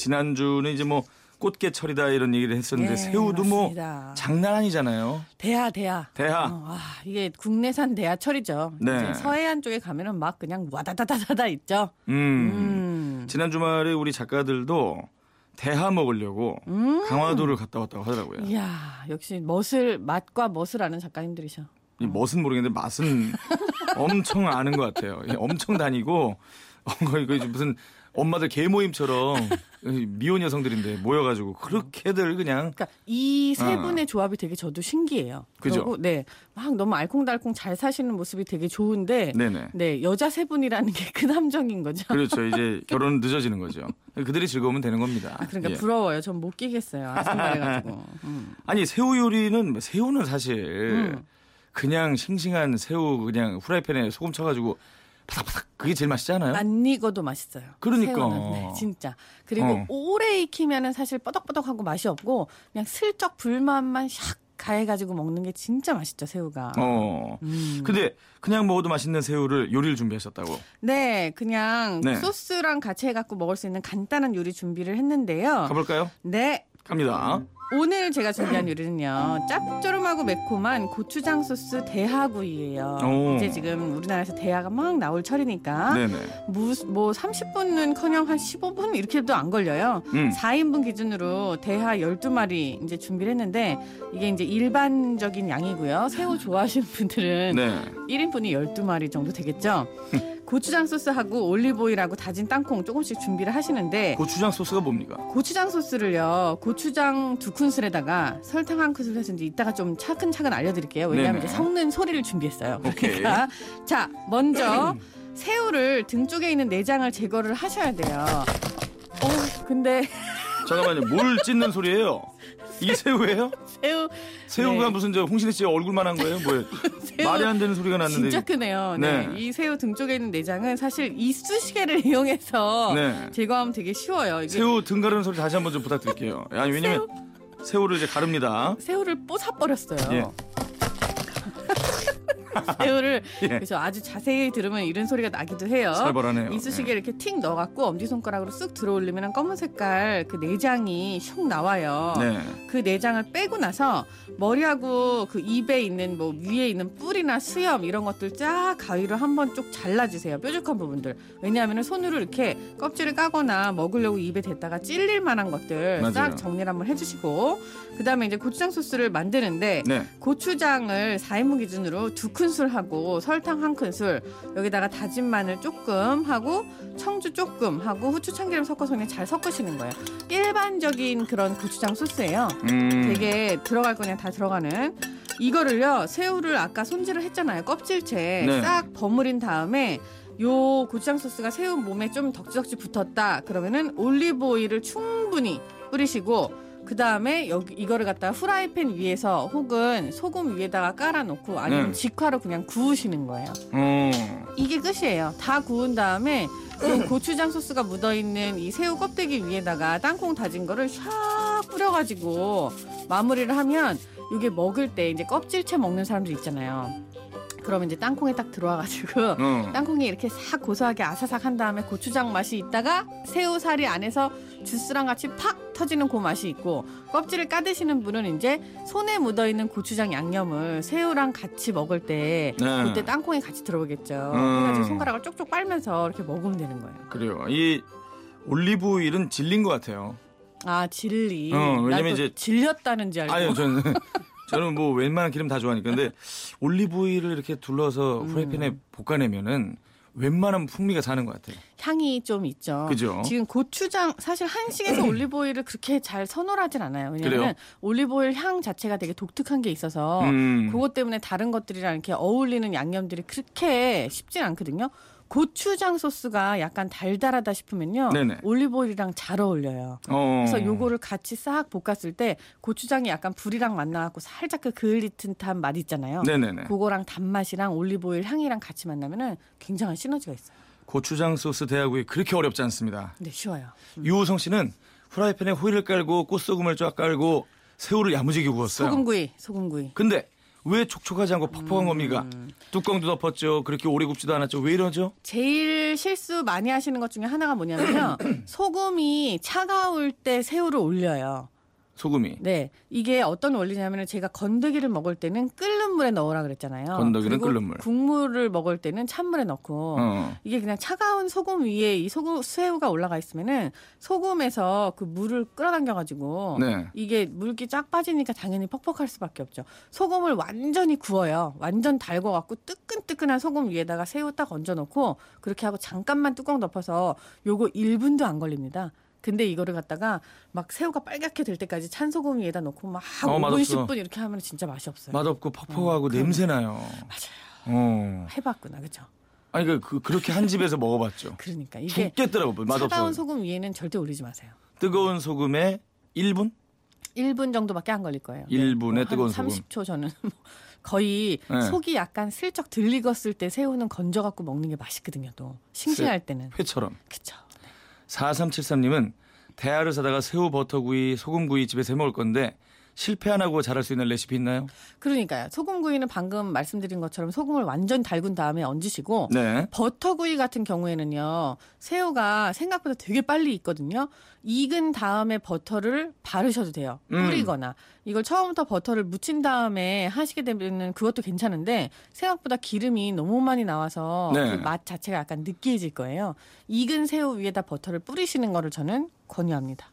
지난주는 이제 뭐 꽃게철이다 이런 얘기를 했었는데 예, 새우도 맞습니다. 뭐 장난 아니잖아요. 대하 대하. 대하. 어, 아, 이게 국내산 대하철이죠. 네. 서해안 쪽에 가면은 막 그냥 와다다다다다 있죠. 음. 음. 지난 주말에 우리 작가들도 대하 먹으려고 음. 강화도를 갔다 왔다고 하더라고요. 이야, 역시 멋을 맛과 멋을 아는 작가님들이셔. 이 멋은 모르겠는데 맛은 엄청 아는 것 같아요. 예, 엄청 다니고 어, 거의 무슨 엄마들 개 모임처럼 미혼 여성들인데 모여가지고 그렇게들 그냥 그러니까 이세 어. 분의 조합이 되게 저도 신기해요. 그죠? 그리고 네, 막 너무 알콩달콩 잘 사시는 모습이 되게 좋은데 네네. 네, 여자 세 분이라는 게 그 함정인 거죠. 그렇죠. 이제 결혼은 늦어지는 거죠. 그들이 즐거우면 되는 겁니다. 아, 그러니까 예. 부러워요. 전 못 끼겠어요. 아줌마해가지고. 음. 아니 새우 요리는 새우는 사실 음. 그냥 싱싱한 새우 그냥 후라이팬에 소금 쳐가지고 바삭바삭 그게 제일 맛있잖아요. 안 익어도 맛있어요. 그러니까. 새우는. 네, 진짜. 그리고 어. 오래 익히면은 사실 뻐덕뻐덕하고 맛이 없고 그냥 슬쩍 불맛만 샥 가해가지고 먹는 게 진짜 맛있죠 새우가. 어. 음. 근데 그냥 먹어도 맛있는 새우를 요리를 준비하셨다고. 네, 그냥 네. 소스랑 같이 해갖고 먹을 수 있는 간단한 요리 준비를 했는데요. 가볼까요? 네, 갑니다. 오늘 제가 준비한 요리는요 짭조름하고 매콤한 고추장 소스 대하구이예요. 오. 이제 지금 우리나라에서 대하가 막 나올 철이니까 네네. 무, 뭐 30분은커녕 한 15분 이렇게도 안 걸려요. 음. 4인분 기준으로 대하 12마리 이제 준비를 했는데 이게 이제 일반적인 양이고요. 새우 좋아하시는 분들은 네. 1인분이 12마리 정도 되겠죠. 고추장 소스하고 올리브오일하고 다진 땅콩 조금씩 준비를 하시는데 고추장 소스가 뭡니까? 고추장 소스를요 고추장 두 큰술에다가 설탕 한 큰술 해서 이제 이따가 좀 차근차근 알려드릴게요 왜냐하면 네네. 이제 섞는 소리를 준비했어요 오케이. 그러니까 자 먼저 새우를 등 쪽에 있는 내장을 제거를 하셔야 돼요 어 근데 잠깐만요. 뭘 찢는 소리예요? 이게 새우예요? 새우 새우가 네. 무슨 저 홍신혜 씨 얼굴만 한 거예요? 뭐예요? 새우 말이 안 되는 소리가 났는데. 진짜 크네요 네. 네. 이 새우 등 쪽에 있는 내장은 사실 이쑤시개를 이용해서 네. 제거하면 되게 쉬워요 새우 등 가르는 소리 다시 한번 좀 부탁드릴게요. 아니 왜냐면 새우? 를 이제 가릅니다. 새우를 뽀사 버렸어요. 예. 새우를 예. 그래서 아주 자세히 들으면 이런 소리가 나기도 해요. 살벌하네요. 이쑤시개 이렇게 틱 넣어갖고 엄지 손가락으로 쓱 들어올리면 검은 색깔 그 내장이 슉 나와요. 네. 그 내장을 빼고 나서 머리하고 그 입에 있는 뭐 위에 있는 뿔이나 수염 이런 것들 쫙 가위로 한번 쭉 잘라주세요. 뾰족한 부분들. 왜냐하면 손으로 이렇게 껍질을 까거나 먹으려고 입에 댔다가 찔릴 만한 것들 맞아요. 싹 정리를 한번 해주시고 그 다음에 이제 고추장 소스를 만드는데 네. 고추장을 4인분 기준으로 두 큰술 하고 설탕 한 큰술 여기다가 다진 마늘 조금 하고 청주 조금 하고 후추 참기름 섞어서 그냥 잘 섞으시는 거예요. 일반적인 그런 고추장 소스예요. 음. 되게 들어갈 거 그냥 다 들어가는 이거를요 새우를 아까 손질을 했잖아요 껍질째 네. 싹 버무린 다음에 요 고추장 소스가 새우 몸에 좀 덕지덕지 붙었다 그러면은 올리브 오일을 충분히 뿌리시고 그 다음에 여기 이거를 갖다가 후라이팬 위에서 혹은 소금 위에다가 깔아놓고 아니면 네. 직화로 그냥 구우시는 거예요. 어. 이게 끝이에요. 다 구운 다음에 그 고추장 소스가 묻어 있는 이 새우 껍데기 위에다가 땅콩 다진 거를 샥 뿌려가지고 마무리를 하면 이게 먹을 때 이제 껍질채 먹는 사람들 있잖아요. 그러면 이제 땅콩에 딱 들어와가지고 어. 땅콩이 이렇게 싹 고소하게 아사삭 한 다음에 고추장 맛이 있다가 새우살이 안에서 주스랑 같이 팍 터지는 그 맛이 있고 껍질을 까드시는 분은 이제 손에 묻어 있는 고추장 양념을 새우랑 같이 먹을 때 네. 그때 땅콩이 같이 들어오겠죠. 음. 그래가지고 손가락을 쪽쪽 빨면서 이렇게 먹으면 되는 거예요. 그래요. 이 올리브 오일은 질린 것 같아요. 아 진리. 어, 왜냐면 이제- 질렸다는지 알고. 아니요, 저는 저는 뭐 웬만한 기름 다 좋아하니까 근데 올리브 오일을 이렇게 둘러서 음. 후라이팬에 볶아내면은 웬만한 풍미가 사는 것 같아요. 향이 좀 있죠. 그죠? 지금 고추장 사실 한식에서 올리브오일을 그렇게 잘 선호하진 않아요. 왜냐하면? 올리브오일 향 자체가 되게 독특한 게 있어서 음. 그것 때문에 다른 것들이랑 이렇게 어울리는 양념들이 그렇게 쉽진 않거든요. 고추장 소스가 약간 달달하다 싶으면요. 네네. 올리브오일이랑 잘 어울려요. 어. 그래서 요거를 같이 싹 볶았을 때 고추장이 약간 불이랑 만나갖고 살짝 그 그을리듯한 맛 있잖아요. 네네네. 그거랑 단맛이랑 올리브오일 향이랑 같이 만나면은 굉장한 시너지가 있어요. 고추장 소스 대하구이 그렇게 어렵지 않습니다. 근데 쉬워요. 유호성 씨는 후라이팬에 호일을 깔고 꽃소금을 쫙 깔고 새우를 야무지게 구웠어요. 소금구이, 소금구이. 근데 왜 촉촉하지 않고 퍽퍽한 겁니까? 음. 뚜껑도 덮었죠. 그렇게 오래 굽지도 않았죠. 왜 이러죠? 제일 실수 많이 하시는 것 중에 하나가 뭐냐면요. 소금이 차가울 때 새우를 올려요. 소금이. 네. 이게 어떤 원리냐면 제가 건더기를 먹을 때는 끓 는 물에 넣으라 그랬잖아요. 건더기는 끓는 물. 국물을 먹을 때는 찬물에 넣고 어. 이게 그냥 차가운 소금 위에 이 소금 새우가 올라가 있으면은 소금에서 그 물을 끌어당겨 가지고 네. 이게 물기 쫙 빠지니까 당연히 퍽퍽할 수밖에 없죠. 소금을 완전히 구워요. 완전 달궈 갖고 뜨끈뜨끈한 소금 위에다가 새우 딱 얹어 놓고 그렇게 하고 잠깐만 뚜껑 덮어서 요거 1분도 안 걸립니다. 근데 이거를 갖다가 막 새우가 빨갛게 될 때까지 찬 소금 위에다 놓고 막 어, 5분 맛없어. 10분 이렇게 하면 진짜 맛이 없어요. 맛없고 퍽퍽하고 어, 냄새 나요. 맞아요. 어. 해봤구나, 그렇죠? 아니 그, 그 그렇게 한 집에서 먹어봤죠. 그러니까 이게 죽겠더라고 맛없어. 차가운 소금 위에는 절대 올리지 마세요. 뜨거운 소금에 1분? 1분 정도밖에 안 걸릴 거예요. 1분의 한 뜨거운 소금. 30초 저는 뭐 거의 네. 속이 약간 슬쩍 덜 익었을 때 새우는 건져 갖고 먹는 게 맛있거든요. 또 싱싱할 때는 회처럼. 그렇죠. 4373님은 대하를 사다가 새우 버터구이, 소금구이 집에서 해 먹을 건데 실패 안 하고 잘할 수 있는 레시피 있나요? 그러니까요. 소금구이는 방금 말씀드린 것처럼 소금을 완전 달군 다음에 얹으시고 네. 버터구이 같은 경우에는요. 새우가 생각보다 되게 빨리 익거든요. 익은 다음에 버터를 바르셔도 돼요. 음. 뿌리거나. 이걸 처음부터 버터를 묻힌 다음에 하시게 되면 그것도 괜찮은데 생각보다 기름이 너무 많이 나와서 네. 그 맛 자체가 약간 느끼해질 거예요. 익은 새우 위에다 버터를 뿌리시는 거를 저는 권유합니다.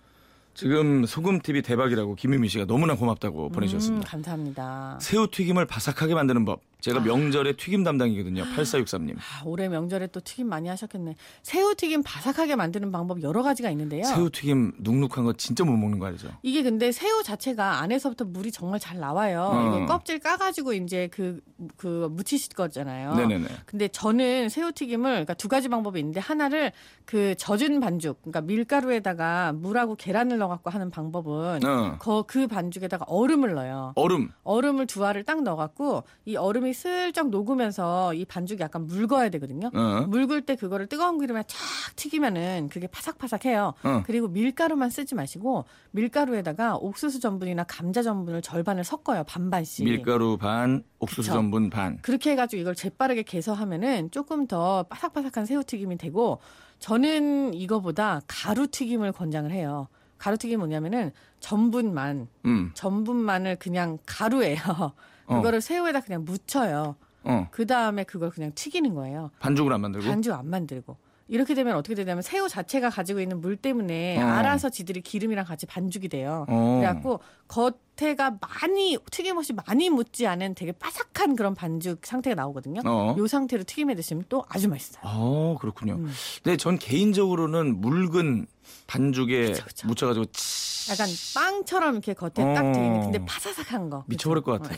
지금 소금 팁이 대박이라고 김유미 씨가 너무나 고맙다고 음, 보내주셨습니다. 감사합니다. 새우 튀김을 바삭하게 만드는 법. 제가 명절에 튀김 담당이거든요. 8463님. 아, 올해 명절에 또 튀김 많이 하셨겠네. 새우 튀김 바삭하게 만드는 방법 여러 가지가 있는데요. 새우 튀김 눅눅한 거 진짜 못 먹는 거 알죠? 이게 근데 새우 자체가 안에서부터 물이 정말 잘 나와요. 어. 이거 껍질 까가지고 이제 그, 그 무치실 거잖아요. 네네네. 근데 저는 새우 튀김을 그러니까 두 가지 방법이 있는데 하나를 그 젖은 반죽, 그러니까 밀가루에다가 물하고 계란을 넣어갖고 하는 방법은 어. 거, 그 반죽에다가 얼음을 넣어요. 얼음. 얼음을 두 알을 딱 넣어갖고 이 얼음이 슬쩍 녹으면서 이 반죽이 약간 묽어야 되거든요. 어. 묽을 때 그거를 뜨거운 기름에 쫙 튀기면은 그게 파삭파삭해요. 어. 그리고 밀가루만 쓰지 마시고 밀가루에다가 옥수수 전분이나 감자 전분을 절반을 섞어요. 반반씩. 밀가루 반, 옥수수 그쵸. 전분 반. 그렇게 해가지고 이걸 재빠르게 개서하면은 조금 더 바삭바삭한 새우튀김이 되고 저는 이거보다 가루튀김을 권장을 해요. 가루튀김이 뭐냐면은 전분만 음. 전분만을 그냥 가루예요. 어. 그거를 새우에다 그냥 묻혀요. 어. 그 다음에 그걸 그냥 튀기는 거예요. 반죽을 안 만들고. 반죽 안 만들고. 이렇게 되면 어떻게 되냐면 새우 자체가 가지고 있는 물 때문에 어. 알아서 지들이 기름이랑 같이 반죽이 돼요. 어. 그래갖고 겉에가 많이 튀김옷이 많이 묻지 않은 되게 바삭한 그런 반죽 상태가 나오거든요. 어. 요 상태로 튀김해 드시면 또 아주 맛있어요. 어, 그렇군요. 음. 근데 전 개인적으로는 묽은 반죽에 그쵸, 그쵸. 묻혀가지고 치... 약간 빵처럼 이렇게 겉에 딱 어. 돼 있는 근데 바삭한 거. 미쳐버릴 것 같아.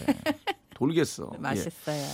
돌겠어. 예. 맛있어요.